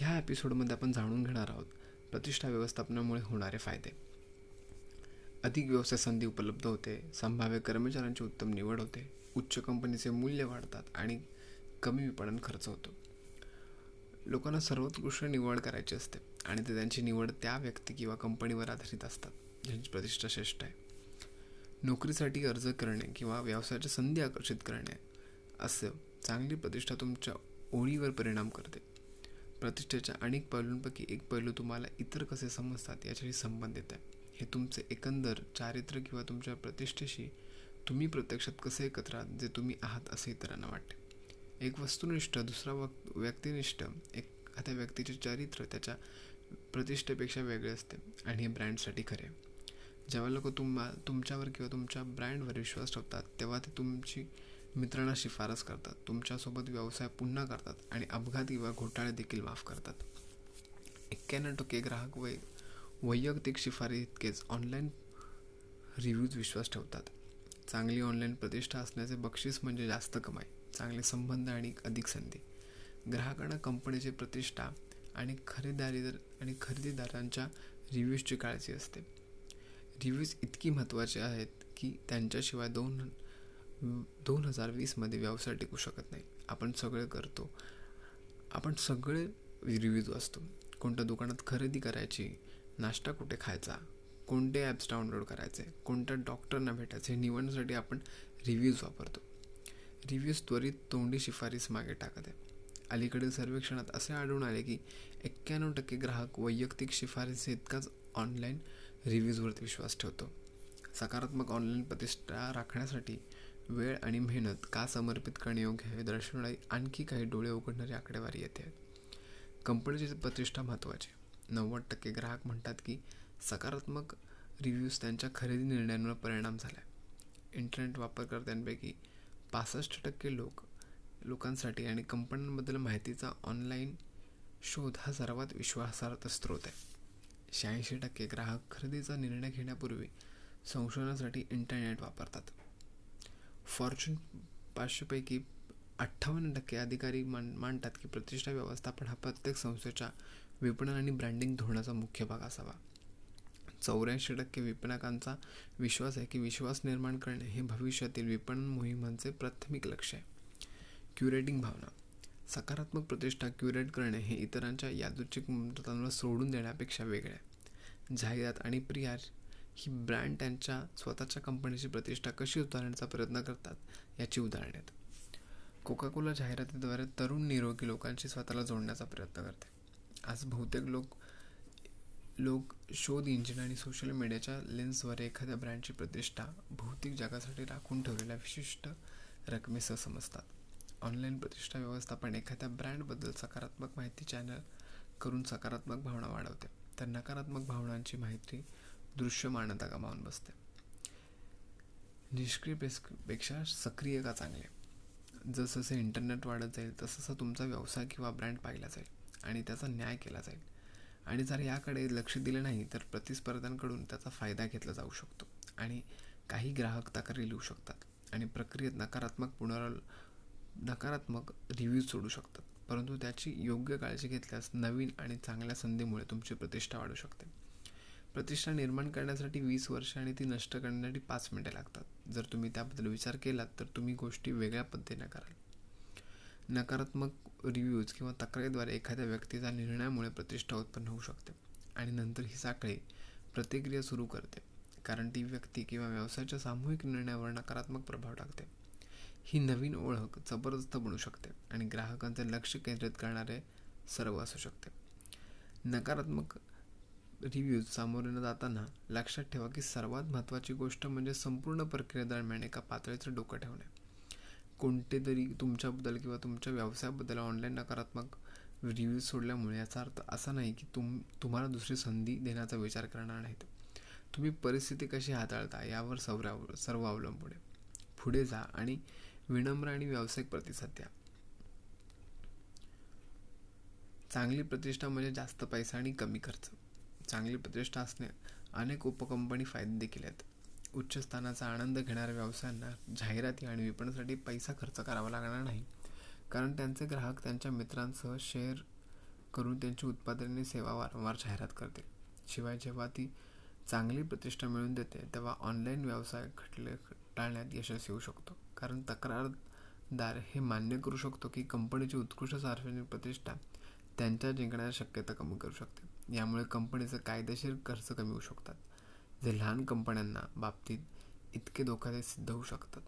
ह्या एपिसोडमध्ये आपण जाणून घेणार आहोत प्रतिष्ठा व्यवस्थापनामुळे होणारे फायदे. अधिक व्यवसाय संधी उपलब्ध होते संभाव्य कर्मचाऱ्यांची उत्तम निवड होते उच्च कंपनीचे मूल्य वाढतात आणि कमी विपणन खर्च होतो. लोकांना सर्वोत्कृष्ट निवड करायची असते आणि ते त्यांची निवड त्या व्यक्ती किंवा कंपनीवर आधारित असतात ज्यांची प्रतिष्ठा श्रेष्ठ आहे. नोकरीसाठी अर्ज करणे किंवा व्यवसायाच्या संधी आकर्षित करणे असं चांगली प्रतिष्ठा तुमच्या ओळीवर परिणाम करते. प्रतिष्ठेच्या अनेक पैलूंपैकी एक पैलू तुम्हाला इतर कसे समजतात याच्याशी संबंधित आहे. हे तुमचे एकंदर चारित्र्य किंवा तुमच्या प्रतिष्ठेशी तुम्ही प्रत्यक्षात कसे एकत्र आहात जे तुम्ही आहात असे इतरांना वाटते. एक वस्तुनिष्ठ दुसरा व्यक्तिनिष्ठ एखाद्या व्यक्तीचे चरित्र त्याच्या प्रतिष्ठेपेक्षा वेगळे असते आणि हे ब्रँडसाठी खरे जेव्हा लोक तुम्हा तुमच्यावर किंवा तुमच्या ब्रँडवर विश्वास ठेवतात तेव्हा ते तुमची मित्रांना शिफारस करतात. तुमच्यासोबत व्यवसाय पुन्हा करतात आणि अपघात किंवा घोटाळे देखील माफ करतात. एक्क्याण्णव टक्के ग्राहक वै वैयक्तिक शिफारी इतकेच ऑनलाईन रिव्ह्यूज विश्वास ठेवतात. चांगली ऑनलाईन प्रतिष्ठा असण्याचे बक्षीस म्हणजे जास्त कमाई चांगले संबंध आणि अधिक संधी. ग्राहकांना कंपनीची प्रतिष्ठा आणि खरेदारी आणि खरेदीदारांच्या रिव्ह्यूजची काळजी असते. रिव्ह्यूज इतकी महत्त्वाचे आहेत की त्यांच्याशिवाय दोन दोन हजार वीसमध्ये व्यवसाय टिकू शकत नाही. आपण सगळे करतो. आपण सगळे रिव्ह्यूज असतो. कोणत्या दुकानात खरेदी करायची नाश्ता कुठे खायचा कोणते ॲप्स डाउनलोड करायचे कोणत्या डॉक्टरना भेटायचे हे निवडण्यासाठी आपण रिव्ह्यूज वापरतो. रिव्ह्यूज त्वरित तोंडी शिफारस मागे टाकत आहे. अलीकडील सर्वेक्षणात असे आढळून आले की एक्क्याण्णव टक्के ग्राहक वैयक्तिक शिफारसी इतकाच ऑनलाईन रिव्ह्यूजवरती विश्वास ठेवतो. सकारात्मक ऑनलाईन प्रतिष्ठा राखण्यासाठी वेळ आणि मेहनत का समर्पित करणे योग्य हे दर्शवणारी आणखी काही डोळे उघडणारी आकडेवारी येते. कंपनीची प्रतिष्ठा महत्त्वाची. नव्वद टक्के ग्राहक म्हणतात की सकारात्मक रिव्ह्यूज त्यांच्या खरेदी निर्णयांवर परिणाम झाला इंटरनेट वापरकर्त्यांपैकी पासष्ट टक्के लोक लोकांसाठी आणि कंपन्यांबद्दल माहितीचा ऑनलाईन शोध हा सर्वात विश्वासार्ह स्रोत आहे. शहाऐंशी टक्के ग्राहक खरेदीचा निर्णय घेण्यापूर्वी संशोधनासाठी इंटरनेट वापरतात. फॉर्च्यून पाचशेपैकी अठ्ठावन्न टक्के अधिकारी मान मांडतात की प्रतिष्ठा व्यवस्थापन हा प्रत्येक संस्थेच्या विपणन आणि ब्रँडिंग धोरणाचा मुख्य भाग असावा. चौऱ्याऐंशी टक्के विपणकांचा विश्वास आहे की विश्वास निर्माण करणे हे भविष्यातील विपणन मोहिमांचे प्राथमिक लक्ष आहे. क्युरेटिंग भावना. सकारात्मक प्रतिष्ठा क्युरेट करणे हे इतरांच्या यादृच्छिक मृतांवर सोडून देण्यापेक्षा वेगळे आहे. जाहिरात आणि प्रियार ही ब्रँड त्यांच्या स्वतःच्या कंपनीची प्रतिष्ठा कशी उतारण्याचा प्रयत्न करतात याची उदाहरणे आहेत. कोका कोला जाहिरातीद्वारे तरुण निरोगी लोकांशी स्वतःला जोडण्याचा प्रयत्न करते. आज बहुतेक लोक लोक शोध इंजिन आणि सोशल मीडियाच्या लेन्सवर एखाद्या ब्रँडची प्रतिष्ठा भौतिक जगासाठी राखून ठेवलेल्या विशिष्ट रकमेसह समजतात. ऑनलाईन प्रतिष्ठा व्यवस्थापन एखाद्या ब्रँडबद्दल सकारात्मक माहिती चॅनल करून सकारात्मक भावना वाढवते. तर नकारात्मक भावनांची माहिती दृश्य मानता गमावून बसते. निष्क्रियपेक्षा सक्रिय का चांगले? जसजसे इंटरनेट वाढत जाईल तसं तुमचा व्यवसाय किंवा ब्रँड पाहिला जाईल आणि त्याचा न्याय केला जाईल. आणि जर याकडे लक्ष दिलं नाही तर प्रतिस्पर्ध्यांकडून त्याचा फायदा घेतला जाऊ शकतो आणि काही ग्राहक तक्रारी लिहू शकतात आणि प्रक्रियेत नकारात्मक पुनराव नकारात्मक रिव्ह्यूज सोडू शकतात. परंतु त्याची योग्य काळजी घेतल्यास नवीन आणि चांगल्या संधीमुळे तुमची प्रतिष्ठा वाढू शकते. प्रतिष्ठा निर्माण करण्यासाठी वीस वर्ष आणि ती नष्ट करण्यासाठी पाच मिनिटे लागतात. जर तुम्ही त्याबद्दल विचार केलात तर तुम्ही गोष्टी वेगळ्या पद्धतीने कराल. नकारात्मक रिव्ह्यूज किंवा तक्रारीद्वारे एखाद्या व्यक्तीचा निर्णयामुळे प्रतिष्ठा उत्पन्न होऊ शकते आणि नंतर ही साखळी प्रतिक्रिया सुरू करते कारण ती व्यक्ती किंवा व्यवसायाच्या सामूहिक निर्णयावर नकारात्मक प्रभाव टाकते. ही नवीन ओळख जबरदस्त बनू शकते आणि ग्राहकांचे लक्ष केंद्रित करणारे सर्व असू शकते. नकारात्मक रिव्ह्यूज सामोरे जाताना लक्षात ठेवा की सर्वात महत्त्वाची गोष्ट म्हणजे संपूर्ण प्रक्रियेदरम्यान एका पातळीचं डोकं ठेवणे. कोणते तरी तुमच्याबद्दल किंवा तुमच्या व्यवसायाबद्दल ऑनलाईन नकारात्मक रिव्ह्यूज सोडल्यामुळे याचा अर्थ असा नाही की तुम तुम्हाला दुसरी संधी देण्याचा विचार करणार नाहीत. तुम्ही परिस्थिती कशी हाताळता यावर सर्व सर्व अवलंबून आहे. पुढे जा आणि विनम्र आणि व्यावसायिक प्रतिसाद द्या. चांगली प्रतिष्ठा म्हणजे जास्त पैसा आणि कमी खर्च. चांगली प्रतिष्ठा असणे अनेक उपकंपनी फायदे देखील आहेत. उच्च स्थानाचा आनंद घेणाऱ्या व्यवसायांना जाहिराती आणि विपणनासाठी पैसा खर्च करावा लागणार नाही. कारण त्यांचे ग्राहक त्यांच्या मित्रांसह शेअर करून त्यांची उत्पादने सेवा वारंवार जाहिरात करते. शिवाय जेव्हा ती चांगली प्रतिष्ठा मिळवून देते तेव्हा ऑनलाईन व्यवसाय खटले टाळण्यात यशस्वी होऊ शकतो. कारण तक्रारदार हे मान्य करू शकतो की कंपनीची उत्कृष्ट सार्वजनिक प्रतिष्ठा त्यांच्या जिंकण्याची शक्यता कमी करू शकते. यामुळे कंपनीचं कायदेशीर खर्च कमी होऊ शकतात. जे लहान कंपन्यांना बाबतीत इतके धोकादायक सिद्ध होऊ शकतात.